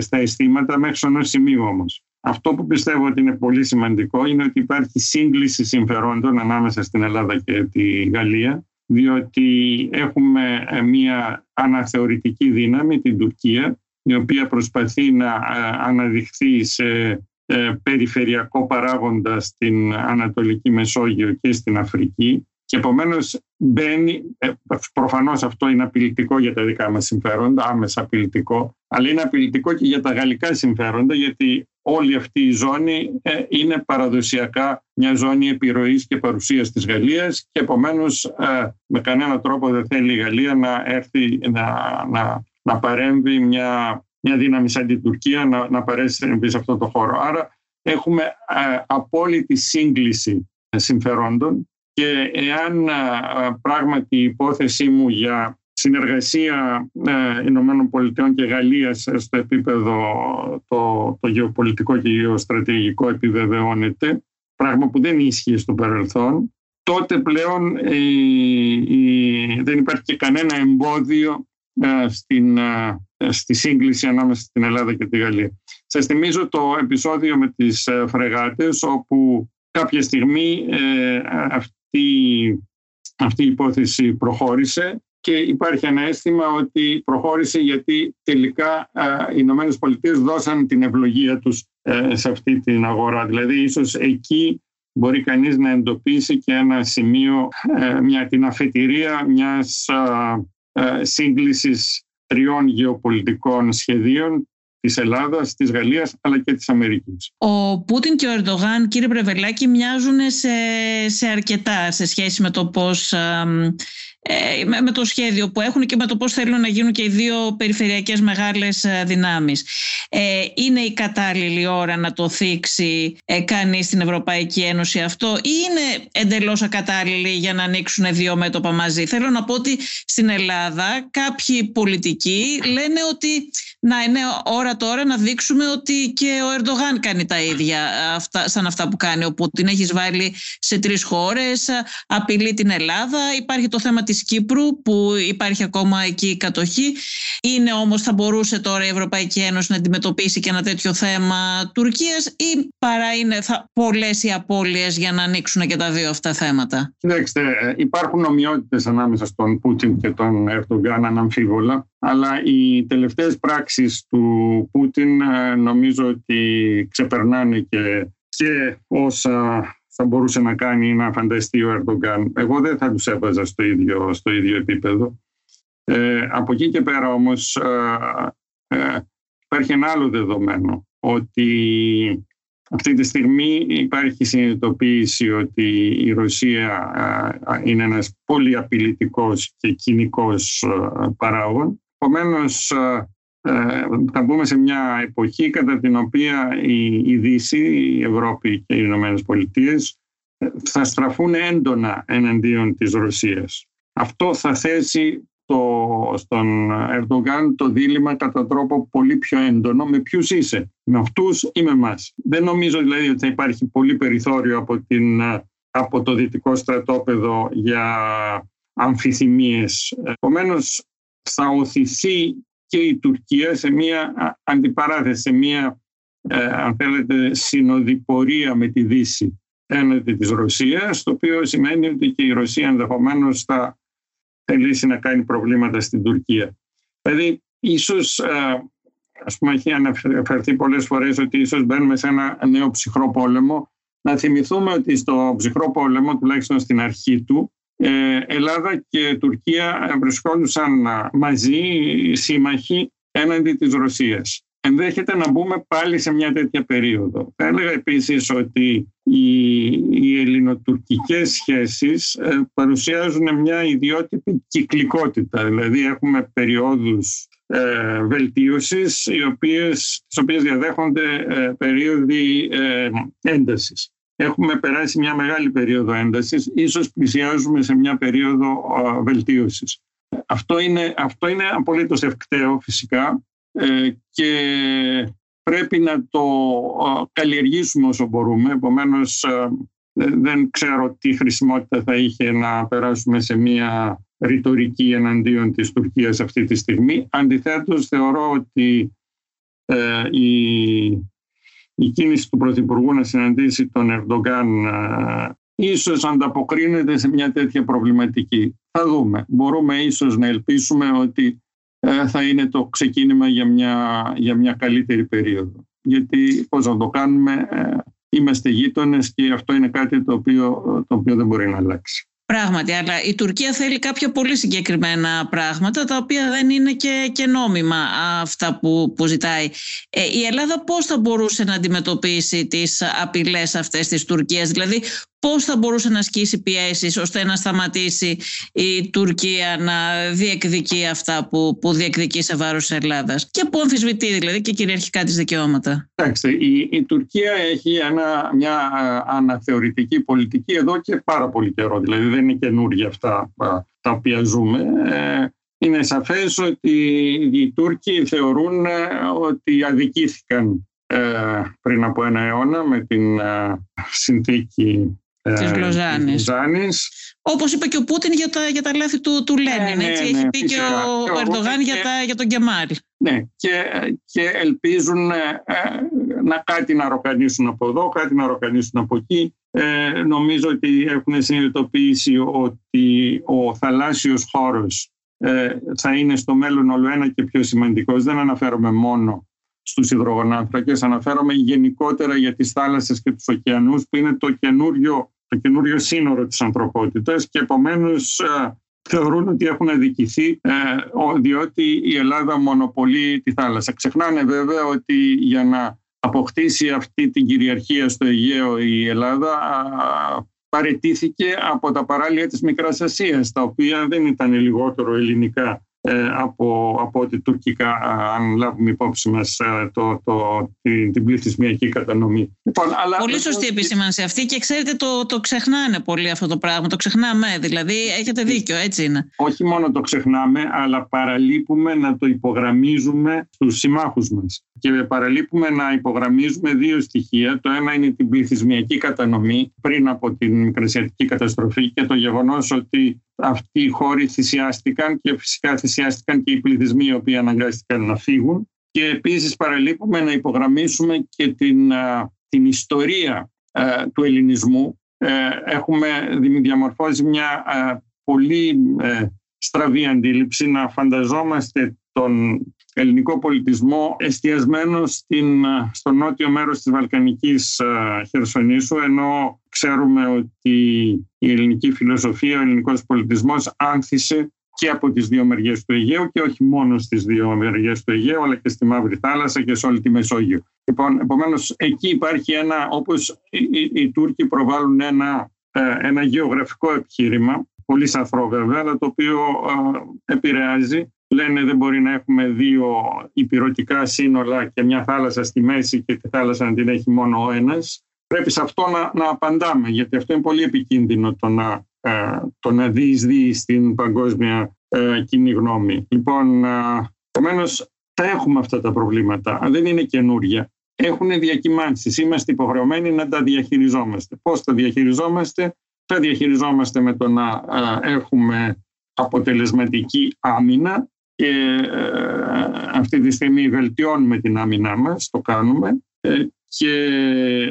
στα αισθήματα μέχρι ενός σημείου όμως. Αυτό που πιστεύω ότι είναι πολύ σημαντικό είναι ότι υπάρχει σύγκληση συμφερόντων ανάμεσα στην Ελλάδα και τη Γαλλία, διότι έχουμε ε, μια αναθεωρητική δύναμη, την Τουρκία, η οποία προσπαθεί να ε, αναδειχθεί σε ε, περιφερειακό παράγοντα στην Ανατολική Μεσόγειο και στην Αφρική και επομένως μπαίνει, ε, προφανώς αυτό είναι απειλητικό για τα δικά μας συμφέροντα, άμεσα απειλητικό, αλλά είναι απειλητικό και για τα γαλλικά συμφέροντα, γιατί όλη αυτή η ζώνη ε, είναι παραδοσιακά μια ζώνη επιρροής και παρουσίας της Γαλλίας και επομένως ε, με κανένα τρόπο δεν θέλει η Γαλλία να έρθει να, να, να παρέμβει μια, μια δύναμη σαν την Τουρκία να, να παρέσει σε αυτό το χώρο. Άρα έχουμε απόλυτη σύγκληση συμφερόντων και εάν πράγματι η υπόθεσή μου για συνεργασία Ηνωμένων Πολιτειών και Γαλλίας στο επίπεδο το, το γεωπολιτικό και γεωστρατηγικό επιβεβαιώνεται, πράγμα που δεν ίσχυε στο παρελθόν, τότε πλέον δεν υπάρχει και κανένα εμπόδιο στην, στη σύγκληση ανάμεσα στην Ελλάδα και τη Γαλλία. Σας θυμίζω το επεισόδιο με τις φρεγάτες όπου κάποια στιγμή ε, αυτή, αυτή η υπόθεση προχώρησε και υπάρχει ένα αίσθημα ότι προχώρησε γιατί τελικά οι Ηνωμένες Πολιτείες δώσαν την ευλογία τους ε, σε αυτή την αγορά. Δηλαδή ίσως εκεί μπορεί κανείς να εντοπίσει και ένα σημείο, ε, μια, την αφετηρία μιας σύγκλησης τριών γεωπολιτικών σχεδίων της Ελλάδας, της Γαλλίας αλλά και της Αμερικής. Ο Πούτιν και ο Ερντογάν, κύριε Πρεβελάκη, μοιάζουν σε, σε αρκετά σε σχέση με το πώς ε, με το σχέδιο που έχουν και με το πώς θέλουν να γίνουν και οι δύο περιφερειακές μεγάλες ε, δυνάμεις. Ε, είναι η κατάλληλη ώρα να το θίξει ε, κανείς στην Ευρωπαϊκή Ένωση αυτό ή είναι εντελώς ακατάλληλη για να ανοίξουν δύο μέτωπα μαζί; Θέλω να πω ότι στην Ελλάδα κάποιοι πολιτικοί λένε ότι να είναι ώρα τώρα να δείξουμε ότι και ο Ερντογάν κάνει τα ίδια αυτά, σαν αυτά που κάνει ο Πούτιν. Έχει βάλει σε τρεις χώρες, απειλεί την Ελλάδα, υπάρχει το θέμα της της Κύπρου που υπάρχει ακόμα εκεί η κατοχή. Είναι όμως θα μπορούσε τώρα η Ευρωπαϊκή Ένωση να αντιμετωπίσει και ένα τέτοιο θέμα Τουρκίας ή παρά είναι θα, πολλές οι απώλειες για να ανοίξουν και τα δύο αυτά θέματα; Κοιτάξτε, ε, υπάρχουν ομοιότητες ανάμεσα στον Πούτιν και τον Ερντογκάν αναμφίβολα. Αλλά οι τελευταίες πράξεις του Πούτιν ε, νομίζω ότι ξεπερνάνε και, και όσα θα μπορούσε να κάνει να φανταστεί ο Ερντογκάν. Εγώ δεν θα τους έβαζα στο ίδιο, στο ίδιο επίπεδο. Ε, από εκεί και πέρα όμως ε, ε, υπάρχει ένα άλλο δεδομένο ότι αυτή τη στιγμή υπάρχει συνειδητοποίηση ότι η Ρωσία είναι ένας πολύ απειλητικός και κοινικός παράγων. Επομένως, θα μπούμε σε μια εποχή κατά την οποία η Δύση, η Ευρώπη και οι Ηνωμένες Πολιτείες θα στραφούν έντονα εναντίον της Ρωσίας. Αυτό θα θέσει το, στον Ερντογάν το δίλημα κατά τρόπο πολύ πιο έντονο με ποιους είσαι, με αυτούς ή με εμάς; Δεν νομίζω δηλαδή ότι θα υπάρχει πολύ περιθώριο από, την, από το δυτικό στρατόπεδο για αμφιθυμίες. Επομένως, θα οθηθεί και η Τουρκία σε μια αντιπαράθεση, σε μια ε, αν θέλετε συνοδοιπορία με τη Δύση έναντι της Ρωσίας, το οποίο σημαίνει ότι και η Ρωσία ενδεχομένως θα θελήσει να κάνει προβλήματα στην Τουρκία. Δηλαδή, ίσως, ας πούμε, έχει αναφερθεί πολλές φορές ότι ίσως μπαίνουμε σε ένα νέο ψυχρό πόλεμο. Να θυμηθούμε ότι στο ψυχρό πόλεμο, τουλάχιστον στην αρχή του, ε, Ελλάδα και Τουρκία βρισκόντουσαν μαζί σύμμαχοι έναντι της Ρωσίας ενδέχεται να μπούμε πάλι σε μια τέτοια περίοδο. Θα έλεγα επίσης ότι οι, οι ελληνοτουρκικές σχέσεις ε, παρουσιάζουν μια ιδιότυπη κυκλικότητα. Δηλαδή έχουμε περιόδους ε, βελτίωσης οι οποίες, τις οποίες διαδέχονται ε, περίοδοι ε, έντασης. Έχουμε περάσει μια μεγάλη περίοδο έντασης, ίσως πλησιάζουμε σε μια περίοδο ε, βελτίωσης. Αυτό είναι, αυτό είναι απολύτως ευκταίο φυσικά ε, και πρέπει να το καλλιεργήσουμε όσο μπορούμε. Επομένως, δεν ξέρω τι χρησιμότητα θα είχε να περάσουμε σε μια ρητορική εναντίον της Τουρκίας αυτή τη στιγμή. Αντιθέτως, θεωρώ ότι ε, η, η κίνηση του Πρωθυπουργού να συναντήσει τον Ερντογκάν ε, ίσως ανταποκρίνεται σε μια τέτοια προβληματική. Θα δούμε. Μπορούμε ίσως να ελπίσουμε ότι ε, θα είναι το ξεκίνημα για μια, για μια καλύτερη περίοδο. Γιατί πώς να το κάνουμε, ε, είμαστε γείτονες και αυτό είναι κάτι το οποίο, το οποίο δεν μπορεί να αλλάξει. Πράγματι, αλλά η Τουρκία θέλει κάποια πολύ συγκεκριμένα πράγματα τα οποία δεν είναι και, και νόμιμα αυτά που, που ζητάει. Ε, η Ελλάδα πώς θα μπορούσε να αντιμετωπίσει τις απειλές αυτές της Τουρκίας, δηλαδή πώς θα μπορούσε να ασκήσει πιέσεις ώστε να σταματήσει η Τουρκία να διεκδικεί αυτά που, που διεκδικεί σε βάρος της Ελλάδας και που αμφισβητεί δηλαδή και κυριαρχικά τις δικαιώματα. Εντάξει, η, η Τουρκία έχει ένα, μια αναθεωρητική πολιτική εδώ και πάρα πολύ καιρό, δηλαδή δεν είναι καινούργια αυτά τα οποία ζούμε. Ε, είναι σαφές ότι οι Τούρκοι θεωρούν ε, ότι αδικήθηκαν ε, πριν από ένα αιώνα με την συνθήκη της ε, Λοζάνης. Όπως είπε και ο Πούτιν για τα, για τα λάθη του, του Λένιν. Ναι, έτσι. Ναι, Έχει πει και ο, ο Ερντογάν για, τα, για τον Κεμάλ. Ναι, και, και ελπίζουν ε, να κάτι να ροκανίσουν από εδώ, κάτι να ροκανίσουν από εκεί. Ε, νομίζω ότι έχουν συνειδητοποιήσει ότι ο θαλάσσιος χώρος ε, θα είναι στο μέλλον όλο ένα και πιο σημαντικός. Δεν αναφέρομαι μόνο στους υδρογονάνθρακες, αναφέρομαι γενικότερα για τις θάλασσες και τους ωκεανούς που είναι το καινούριο το καινούριο σύνορο της ανθρωπότητας και επομένως ε, θεωρούν ότι έχουν αδικηθεί ε, διότι η Ελλάδα μονοπολεί τη θάλασσα. Ξεχνάνε βέβαια ότι για να αποκτήσει αυτή την κυριαρχία στο Αιγαίο η Ελλάδα παρετήθηκε από τα παράλια της Μικράς Ασίας τα οποία δεν ήταν λιγότερο ελληνικά ε, από, από ότι τουρκικά, αν λάβουμε υπόψη μας ε, το, το, την, την πληθυσμιακή κατανομή. Λοιπόν, αλλά... Πολύ σωστή επισήμανση αυτή και ξέρετε το, το ξεχνάνε πολύ αυτό το πράγμα. Το ξεχνάμε, δηλαδή έχετε δίκιο, έτσι είναι. Όχι μόνο το ξεχνάμε, αλλά παραλείπουμε να το υπογραμμίζουμε στους συμμάχους μας. Και παραλείπουμε να υπογραμμίζουμε δύο στοιχεία. Το ένα είναι την πληθυσμιακή κατανομή πριν από την μικρασιατική καταστροφή και το γεγονός ότι αυτοί οι χώροι θυσιάστηκαν και φυσικά θυσιάστηκαν και οι πληθυσμοί οι οποίοι αναγκάστηκαν να φύγουν. Και επίσης παραλείπουμε να υπογραμμίσουμε και την, την ιστορία του ελληνισμού. Ε, έχουμε διαμορφώσει μια πολύ ε, στραβή αντίληψη να φανταζόμαστε τον ελληνικό πολιτισμό εστιασμένο στην, στο νότιο μέρος της Βαλκανικής Χερσονήσου ενώ ξέρουμε ότι η ελληνική φιλοσοφία, ο ελληνικός πολιτισμός άνθησε και από τις δύο μεριές του Αιγαίου και όχι μόνο στις δύο μεριές του Αιγαίου αλλά και στη Μαύρη Θάλασσα και σε όλη τη Μεσόγειο. Λοιπόν, επομένως εκεί υπάρχει ένα, όπως οι, οι, Τούρκοι προβάλλουν ένα, ε, ένα γεωγραφικό επιχείρημα, πολύ σαφρό βέβαια, αλλά το οποίο ε, επηρεάζει. Λένε δεν μπορεί να έχουμε δύο υπηρετικά σύνολα και μια θάλασσα στη μέση και τη θάλασσα να την έχει μόνο ο ένας. Πρέπει σε αυτό να, να απαντάμε, γιατί αυτό είναι πολύ επικίνδυνο το να ε, το να διεισδύει στην παγκόσμια ε, κοινή γνώμη. Λοιπόν, ε, επομένως τα έχουμε αυτά τα προβλήματα. Δεν είναι καινούρια. Έχουν διακυμάνσεις. Είμαστε υποχρεωμένοι να τα διαχειριζόμαστε. Πώς τα διαχειριζόμαστε; Τα διαχειριζόμαστε με το να έχουμε αποτελεσματική άμυνα και αυτή τη στιγμή βελτιώνουμε την άμυνά μας, το κάνουμε και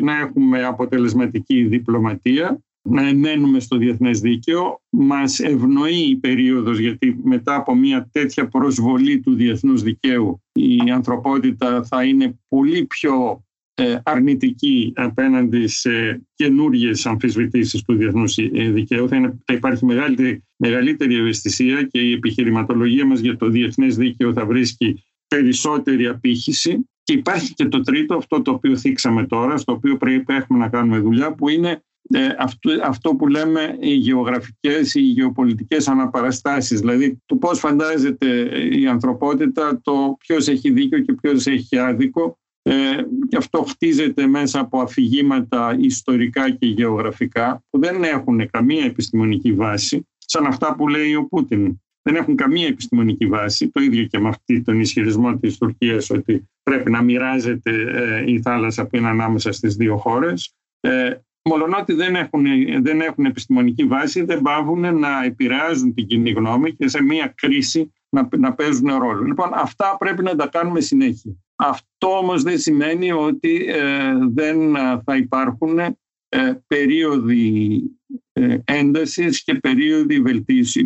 να έχουμε αποτελεσματική διπλωματία να εμένουμε στο διεθνές δίκαιο. Μας ευνοεί η περίοδος γιατί μετά από μια τέτοια προσβολή του διεθνούς δικαίου η ανθρωπότητα θα είναι πολύ πιο ε, αρνητική απέναντι σε καινούριε αμφισβητήσεις του διεθνούς ε, δικαίου. Θα, είναι, θα υπάρχει μεγαλύτερη, μεγαλύτερη ευαισθησία και η επιχειρηματολογία μας για το διεθνές δίκαιο θα βρίσκει περισσότερη απήχηση. Και υπάρχει και το τρίτο, αυτό το οποίο θίξαμε τώρα, στο οποίο πρέπει έχουμε να κάνουμε δουλειά, που είναι ε, αυτό, αυτό που λέμε οι γεωγραφικές, οι γεωπολιτικές αναπαραστάσεις, δηλαδή το πώς φαντάζεται η ανθρωπότητα, το ποιος έχει δίκιο και ποιος έχει άδικο ε, και αυτό χτίζεται μέσα από αφηγήματα ιστορικά και γεωγραφικά που δεν έχουν καμία επιστημονική βάση, σαν αυτά που λέει ο Πούτιν. Δεν έχουν καμία επιστημονική βάση, το ίδιο και με αυτή τον ισχυρισμό της Τουρκίας ότι πρέπει να μοιράζεται ε, η θάλασσα που είναι ανάμεσα στις δύο χώρες. Ε, Μολονότι δεν έχουν, δεν έχουν επιστημονική βάση, δεν πάβουν να επηρεάζουν την κοινή γνώμη και σε μια κρίση να, να παίζουν ρόλο. Λοιπόν, αυτά πρέπει να τα κάνουμε συνέχεια. Αυτό όμως δεν σημαίνει ότι ε, δεν θα υπάρχουν ε, περίοδοι ε, έντασης και περίοδοι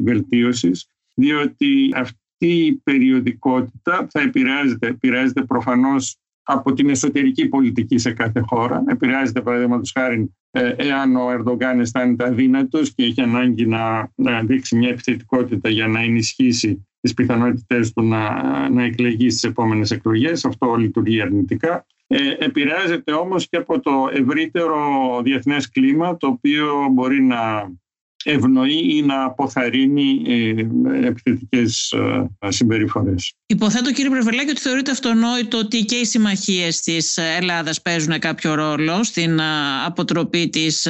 βελτίωσης, διότι αυτή η περιοδικότητα θα επηρεάζεται, επηρεάζεται προφανώς από την εσωτερική πολιτική σε κάθε χώρα. Επηρεάζεται, παραδείγματος χάρη, ε, εάν ο Ερντογκάν αισθάνεται αδύνατος και έχει ανάγκη να, να δείξει μια επιθετικότητα για να ενισχύσει τις πιθανότητες του να, να εκλεγεί στις επόμενες εκλογές. Αυτό λειτουργεί αρνητικά. Ε, επηρεάζεται όμως και από το ευρύτερο διεθνές κλίμα το οποίο μπορεί να ευνοεί ή να αποθαρρύνει ε, επιθετικές ε, συμπεριφορές. Υποθέτω κύριε Πρεβελάκη ότι θεωρείται αυτονόητο ότι και οι συμμαχίες της Ελλάδας παίζουν κάποιο ρόλο στην ε, αποτροπή της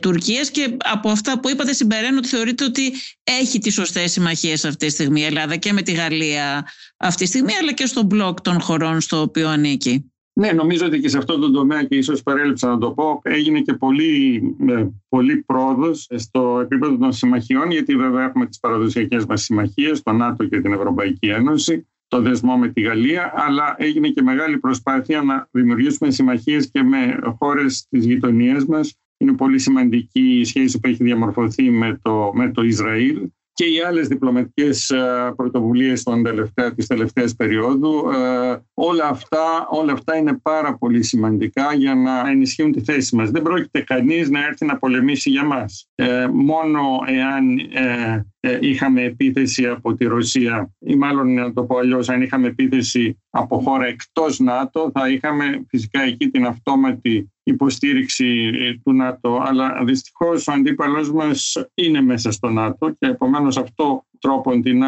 Τουρκίας και από αυτά που είπατε συμπεραίνω ότι θεωρείτε ότι έχει τις σωστές συμμαχίες αυτή τη στιγμή η Ελλάδα και με τη Γαλλία αυτή τη στιγμή αλλά και στο μπλοκ των χωρών στο οποίο ανήκει. Ναι, νομίζω ότι και σε αυτό το τομέα και ίσως παρέλειψα να το πω έγινε και πολύ, ε, πολύ πρόοδος στο επίπεδο των συμμαχιών γιατί βέβαια έχουμε τις παραδοσιακές μας συμμαχίες, το ΝΑΤΟ και την Ευρωπαϊκή Ένωση, το δεσμό με τη Γαλλία, αλλά έγινε και μεγάλη προσπάθεια να δημιουργήσουμε συμμαχίες και με χώρες της γειτονίας μας. Είναι πολύ σημαντική η σχέση που έχει διαμορφωθεί με το, με το Ισραήλ και οι άλλες διπλωματικές ε, πρωτοβουλίες των τελευταία, της τελευταίας περίοδου. Ε, όλα, αυτά, όλα αυτά είναι πάρα πολύ σημαντικά για να ενισχύουν τη θέση μας. Δεν πρόκειται κανείς να έρθει να πολεμήσει για μας. Ε, μόνο εάν είχαμε επίθεση από τη Ρωσία ή μάλλον να το πω αλλιώς αν είχαμε επίθεση από χώρα εκτός ΝΑΤΟ θα είχαμε φυσικά εκεί την αυτόματη υποστήριξη του ΝΑΤΟ αλλά δυστυχώς ο αντίπαλος μας είναι μέσα στο ΝΑΤΟ και επομένως αυτό τρόπον την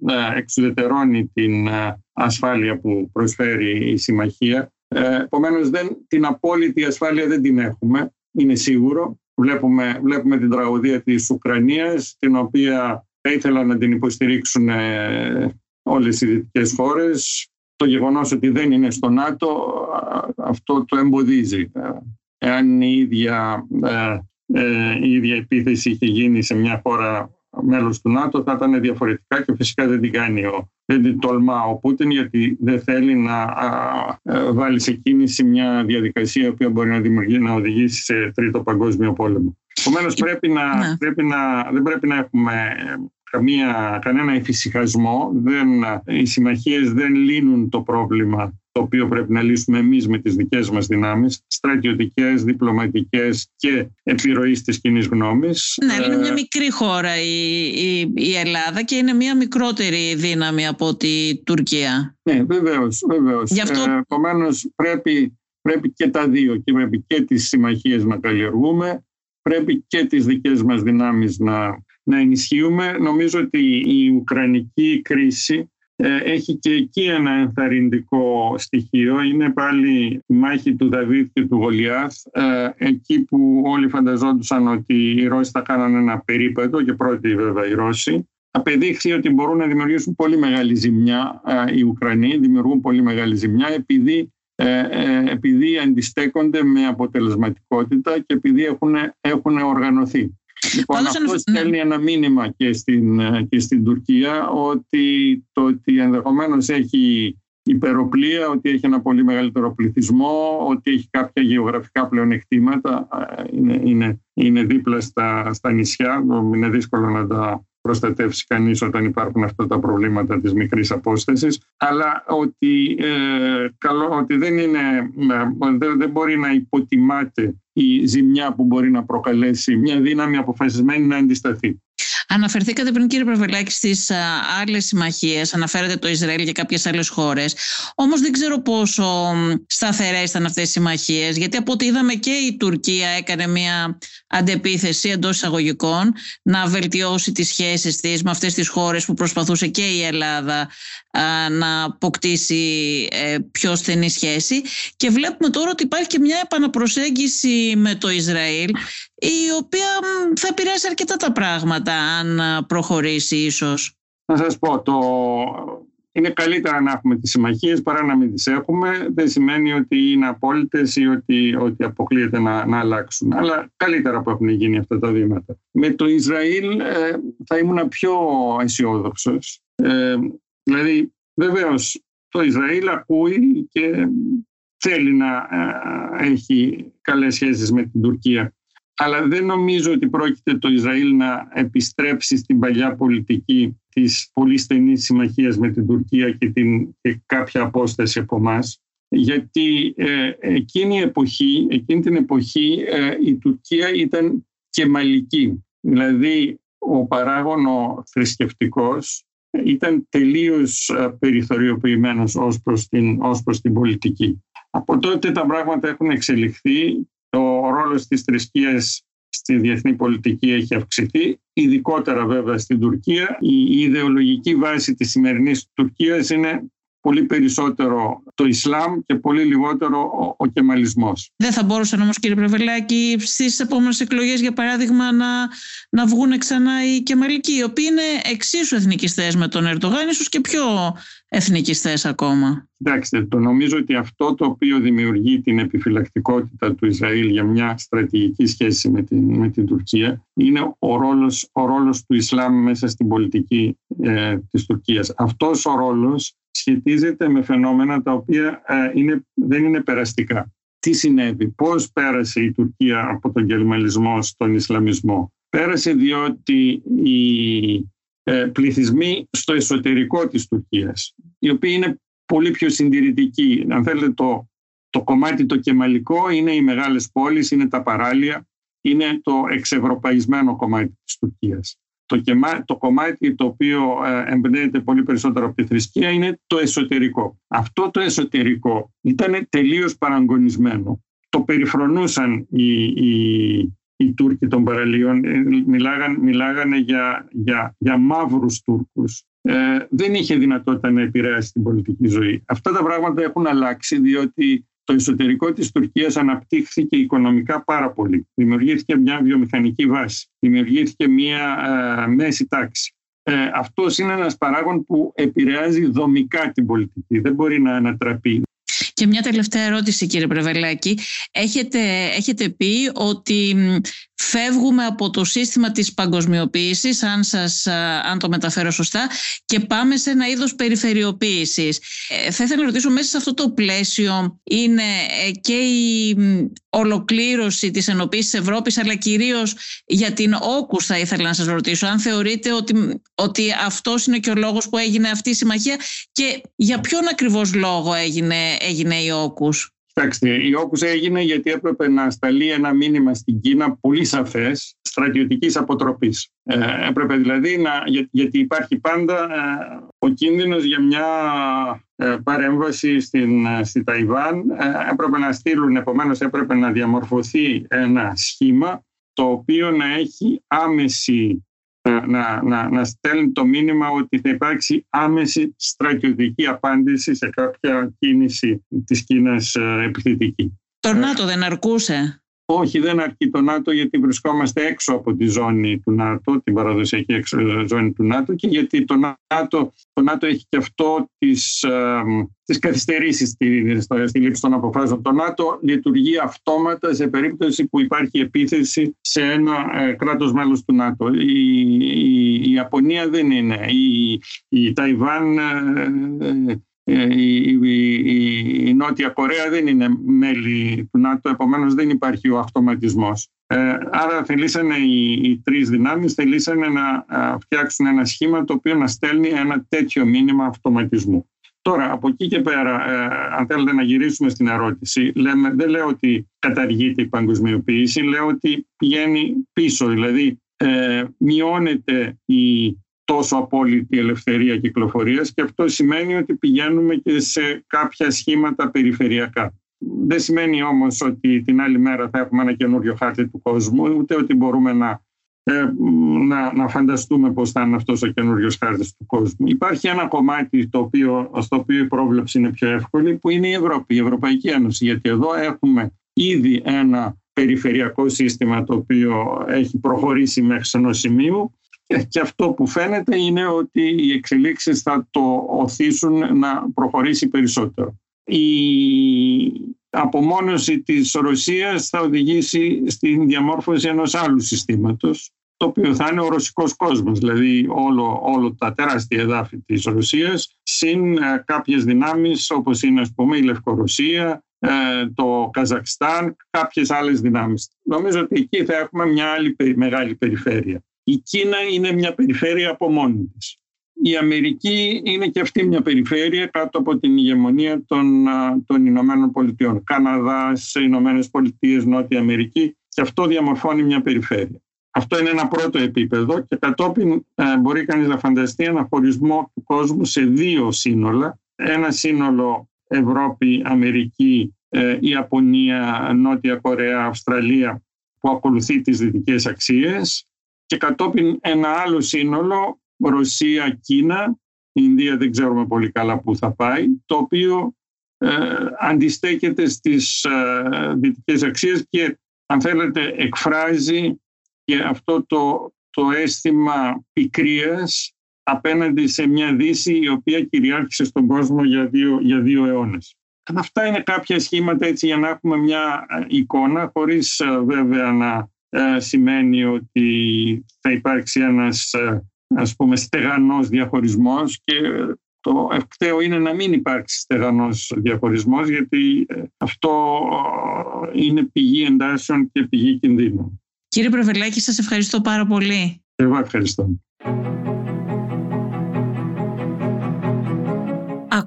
να εξουδετερώνει την ασφάλεια που προσφέρει η συμμαχία. Ε, επομένως δεν, την απόλυτη ασφάλεια δεν την έχουμε, είναι σίγουρο. Βλέπουμε, βλέπουμε την τραγωδία της Ουκρανίας την οποία θα ήθελα να την υποστηρίξουν ε, όλες οι δυτικές χώρες το γεγονός ότι δεν είναι στο ΝΑΤΟ αυτό το εμποδίζει. Εάν η ίδια, ε, ε, η ίδια επίθεση είχε γίνει σε μια χώρα μέλος του ΝΑΤΟ θα ήταν διαφορετικά και φυσικά δεν την κάνει ο, δεν την τολμά ο Πούτιν γιατί δεν θέλει να ε, βάλει σε κίνηση μια διαδικασία η οποία μπορεί να, δημιουργήσει, να οδηγήσει σε τρίτο παγκόσμιο πόλεμο. Επομένως πρέπει να, ναι. πρέπει να, δεν πρέπει να έχουμε καμία, κανένα εφησυχασμό. Δεν, οι συμμαχίες δεν λύνουν το πρόβλημα το οποίο πρέπει να λύσουμε εμείς με τις δικές μας δυνάμεις, στρατιωτικές, διπλωματικές και επιρροής της κοινή γνώμης. Ναι, είναι μια μικρή χώρα η, η, η, Ελλάδα και είναι μια μικρότερη δύναμη από τη Τουρκία. Ναι, βεβαίως, βεβαίως. Γι αυτό... Ε, επομένως πρέπει, πρέπει και τα δύο και πρέπει και τις συμμαχίες να καλλιεργούμε, πρέπει και τις δικές μας δυνάμεις να, να ενισχύουμε. Νομίζω ότι η Ουκρανική κρίση ε, έχει και εκεί ένα ενθαρρυντικό στοιχείο. Είναι πάλι η μάχη του Δαβίδ και του Γολιάθ. Ε, εκεί που όλοι φανταζόντουσαν ότι οι Ρώσοι θα κάνουν ένα περίπατο και πρώτοι βέβαια οι Ρώσοι. Απεδείχθη ότι μπορούν να δημιουργήσουν πολύ μεγάλη ζημιά ε, οι Ουκρανοί, δημιουργούν πολύ μεγάλη ζημιά επειδή, επειδή αντιστέκονται με αποτελεσματικότητα και επειδή έχουν, έχουν οργανωθεί. Λοιπόν, αυτό ναι. στέλνει ένα μήνυμα και στην, και στην Τουρκία ότι το ότι ενδεχομένως έχει υπεροπλία, ότι έχει ένα πολύ μεγαλύτερο πληθυσμό, ότι έχει κάποια γεωγραφικά πλεονεκτήματα, είναι, είναι, είναι δίπλα στα, στα νησιά, είναι δύσκολο να τα προστατεύσει κανείς όταν υπάρχουν αυτά τα προβλήματα της μικρής απόστασης, αλλά ότι, ε, καλό, ότι δεν, είναι, ε, δεν, δεν μπορεί να υποτιμάται η ζημιά που μπορεί να προκαλέσει μια δύναμη αποφασισμένη να αντισταθεί. Αναφερθήκατε πριν κύριε Πρεβελάκη στις άλλες συμμαχίες, αναφέρατε το Ισραήλ και κάποιες άλλες χώρες. Όμως δεν ξέρω πόσο σταθερές ήταν αυτές οι συμμαχίες, γιατί από ό,τι είδαμε και η Τουρκία έκανε μια αντεπίθεση εντός εισαγωγικών να βελτιώσει τις σχέσεις της με αυτές τις χώρες που προσπαθούσε και η Ελλάδα να αποκτήσει ε, πιο στενή σχέση και βλέπουμε τώρα ότι υπάρχει και μια επαναπροσέγγιση με το Ισραήλ η οποία θα επηρεάσει αρκετά τα πράγματα αν προχωρήσει ίσως. Να σας πω, το... είναι καλύτερα να έχουμε τις συμμαχίες παρά να μην τις έχουμε. Δεν σημαίνει ότι είναι απόλυτες ή ότι, ότι αποκλείεται να, να αλλάξουν. Αλλά καλύτερα που έχουν γίνει αυτά τα βήματα. Με το Ισραήλ ε, θα ήμουν πιο αισιόδοξος. Ε, δηλαδή, βεβαίως, το Ισραήλ ακούει και θέλει να ε, έχει καλές σχέσεις με την Τουρκία αλλά δεν νομίζω ότι πρόκειται το Ισραήλ να επιστρέψει στην παλιά πολιτική της πολύ στενής συμμαχίας με την Τουρκία και, την, κάποια απόσταση από εμάς. γιατί ε, εκείνη, η εποχή, εκείνη την εποχή ε, η Τουρκία ήταν κεμαλική. Δηλαδή ο παράγων ο θρησκευτικός ήταν τελείως ε, περιθωριοποιημένος ως προς, την, ως προς την πολιτική. Από τότε τα πράγματα έχουν εξελιχθεί ο ρόλος της θρησκείας στη διεθνή πολιτική έχει αυξηθεί, ειδικότερα βέβαια στην Τουρκία. Η ιδεολογική βάση της σημερινής Τουρκίας είναι πολύ περισσότερο το Ισλάμ και πολύ λιγότερο ο, ο κεμαλισμός. Δεν θα μπορούσαν όμως κύριε Πρεβελάκη στις επόμενες εκλογές για παράδειγμα να, να βγουν ξανά οι κεμαλικοί οι οποίοι είναι εξίσου εθνικιστές με τον Ερντογάν ίσως και πιο εθνικιστές ακόμα. Κοιτάξτε, το νομίζω ότι αυτό το οποίο δημιουργεί την επιφυλακτικότητα του Ισραήλ για μια στρατηγική σχέση με την, με την Τουρκία είναι ο ρόλος, ο ρόλος του Ισλάμ μέσα στην πολιτική ε, της Τουρκίας. Αυτός ο ρόλος σχετίζεται με φαινόμενα τα οποία ε, είναι, δεν είναι περαστικά. Τι συνέβη, πώς πέρασε η Τουρκία από τον γερμαλισμό στον Ισλαμισμό; Πέρασε διότι οι ε, πληθυσμοί στο εσωτερικό της Τουρκίας, οι οποίοι είναι πολύ πιο συντηρητικοί. Αν θέλετε το, το κομμάτι το κεμαλικό είναι οι μεγάλες πόλεις, είναι τα παράλια, είναι το εξευρωπαϊσμένο κομμάτι της Τουρκίας. Το, το κομμάτι το οποίο ε, εμπνέεται πολύ περισσότερο από τη θρησκεία είναι το εσωτερικό. Αυτό το εσωτερικό ήταν τελείως παραγωνισμένο. Το περιφρονούσαν οι, οι, οι Τούρκοι των παραλίων, ε, μιλάγαν, μιλάγανε για, για, για μαύρους Τούρκους. Ε, δεν είχε δυνατότητα να επηρεάσει την πολιτική ζωή. Αυτά τα πράγματα έχουν αλλάξει διότι το εσωτερικό της Τουρκίας αναπτύχθηκε οικονομικά πάρα πολύ. Δημιουργήθηκε μια βιομηχανική βάση, δημιουργήθηκε μια ε, μέση τάξη. Ε, αυτός είναι ένας παράγον που επηρεάζει δομικά την πολιτική, δεν μπορεί να ανατραπεί. Και μια τελευταία ερώτηση κύριε Πρεβελάκη. Έχετε, έχετε πει ότι φεύγουμε από το σύστημα της παγκοσμιοποίησης, αν, σας, αν το μεταφέρω σωστά, και πάμε σε ένα είδος περιφερειοποίησης. Ε, θα ήθελα να ρωτήσω μέσα σε αυτό το πλαίσιο είναι ε, και η ολοκλήρωση της ενοποίησης της Ευρώπης, αλλά κυρίως για την όκους θα ήθελα να σας ρωτήσω, αν θεωρείτε ότι, ότι αυτός είναι και ο λόγος που έγινε αυτή η συμμαχία και για ποιον ακριβώς λόγο έγινε, έγινε η όκους; Κοιτάξτε, η Όκους έγινε γιατί έπρεπε να σταλεί ένα μήνυμα στην Κίνα πολύ σαφές στρατιωτικής αποτροπής. Ε, έπρεπε δηλαδή να, γιατί υπάρχει πάντα ε, ο κίνδυνος για μια ε, παρέμβαση στην, ε, στη Ταϊβάν. Ε, έπρεπε να στείλουν, επομένως έπρεπε να διαμορφωθεί ένα σχήμα το οποίο να έχει άμεση να, να, να στέλνει το μήνυμα ότι θα υπάρξει άμεση στρατιωτική απάντηση σε κάποια κίνηση της Κίνας ε, επιθετική. Το ΝΑΤΟ δεν αρκούσε. Όχι, δεν αρκεί το ΝΑΤΟ γιατί βρισκόμαστε έξω από τη ζώνη του ΝΑΤΟ, την παραδοσιακή έξω, ζώνη του ΝΑΤΟ και γιατί το ΝΑΤΟ, το ΝΑΤΟ έχει και αυτό τις, ε, τις καθυστερήσεις στη, στη λήψη των αποφάσεων. Το ΝΑΤΟ λειτουργεί αυτόματα σε περίπτωση που υπάρχει επίθεση σε ένα ε, κράτος μέλος του ΝΑΤΟ. Η, η, η Ιαπωνία δεν είναι. Η, η Ταϊβάν ε, ε, η, η, η, Νότια Κορέα δεν είναι μέλη του ΝΑΤΟ, επομένως δεν υπάρχει ο αυτοματισμός. Ε, άρα θελήσανε οι, οι τρεις δυνάμεις θελήσανε να φτιάξουν ένα σχήμα το οποίο να στέλνει ένα τέτοιο μήνυμα αυτοματισμού. Τώρα, από εκεί και πέρα, ε, αν θέλετε να γυρίσουμε στην ερώτηση, λέμε, δεν λέω ότι καταργείται η παγκοσμιοποίηση, λέω ότι πηγαίνει πίσω, δηλαδή ε, μειώνεται η τόσο απόλυτη ελευθερία κυκλοφορίας και αυτό σημαίνει ότι πηγαίνουμε και σε κάποια σχήματα περιφερειακά. Δεν σημαίνει όμως ότι την άλλη μέρα θα έχουμε ένα καινούριο χάρτη του κόσμου, ούτε ότι μπορούμε να, ε, να, να φανταστούμε πώς θα είναι αυτός ο καινούριος χάρτης του κόσμου. Υπάρχει ένα κομμάτι το οποίο, στο οποίο η πρόβλεψη είναι πιο εύκολη, που είναι η Ευρώπη, η Ευρωπαϊκή Ένωση, γιατί εδώ έχουμε ήδη ένα περιφερειακό σύστημα το οποίο έχει προχωρήσει μέχρι σε ενός σημείου και αυτό που φαίνεται είναι ότι οι εξελίξεις θα το οθήσουν να προχωρήσει περισσότερο. Η απομόνωση της Ρωσίας θα οδηγήσει στην διαμόρφωση ενός άλλου συστήματος το οποίο θα είναι ο ρωσικός κόσμος, δηλαδή όλο, όλο τα τεράστια εδάφη της Ρωσίας, συν ε, κάποιες δυνάμεις όπως είναι ας πούμε η Λευκορωσία, ε, το Καζακστάν, κάποιες άλλες δυνάμεις. Νομίζω ότι εκεί θα έχουμε μια άλλη μεγάλη περιφέρεια. Η Κίνα είναι μια περιφέρεια από μόνη της. Η Αμερική είναι και αυτή μια περιφέρεια κάτω από την ηγεμονία των, των Ηνωμένων Πολιτειών. Καναδάς, Ηνωμένες Πολιτείες, Νότια Αμερική και αυτό διαμορφώνει μια περιφέρεια. Αυτό είναι ένα πρώτο επίπεδο και κατόπιν ε, μπορεί κανείς να φανταστεί ένα χωρισμό του κόσμου σε δύο σύνολα. Ένα σύνολο Ευρώπη, Αμερική, ε, Ιαπωνία, Νότια Κορέα, Αυστραλία που ακολουθεί τις δυτικές αξίες και κατόπιν ένα άλλο σύνολο, Ρωσία, Κίνα, η Ινδία δεν ξέρουμε πολύ καλά πού θα πάει, το οποίο ε, αντιστέκεται στις ε, δυτικές αξίες και αν θέλετε εκφράζει και αυτό το, το αίσθημα πικρίας απέναντι σε μια δύση η οποία κυριάρχησε στον κόσμο για δύο, για δύο αιώνες. Αυτά είναι κάποια σχήματα έτσι για να έχουμε μια ε, εικόνα χωρίς ε, βέβαια να ε, σημαίνει ότι θα υπάρξει ένας ε, ας πούμε στεγανός διαχωρισμός και το ευκταίο είναι να μην υπάρξει στεγανός διαχωρισμός γιατί ε, αυτό είναι πηγή εντάσεων και πηγή κινδύνων. Κύριε Πρεβελάκη, σας ευχαριστώ πάρα πολύ. Εγώ ευχαριστώ.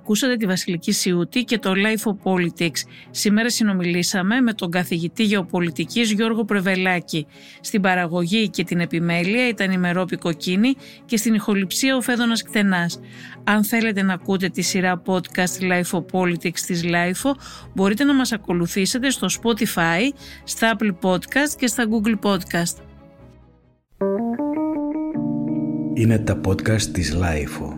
Ακούσατε τη Βασιλική Σιούτη και το Life of Politics. Σήμερα συνομιλήσαμε με τον καθηγητή γεωπολιτικής Γιώργο Πρεβελάκη. Στην παραγωγή και την επιμέλεια ήταν η Μερόπη Κοκκίνη και στην ηχοληψία ο Φέδωνας Κτενάς. Αν θέλετε να ακούτε τη σειρά podcast Life of Politics της Life μπορείτε να μας ακολουθήσετε στο Spotify, στα Apple Podcast και στα Google Podcast. Είναι τα podcast της Life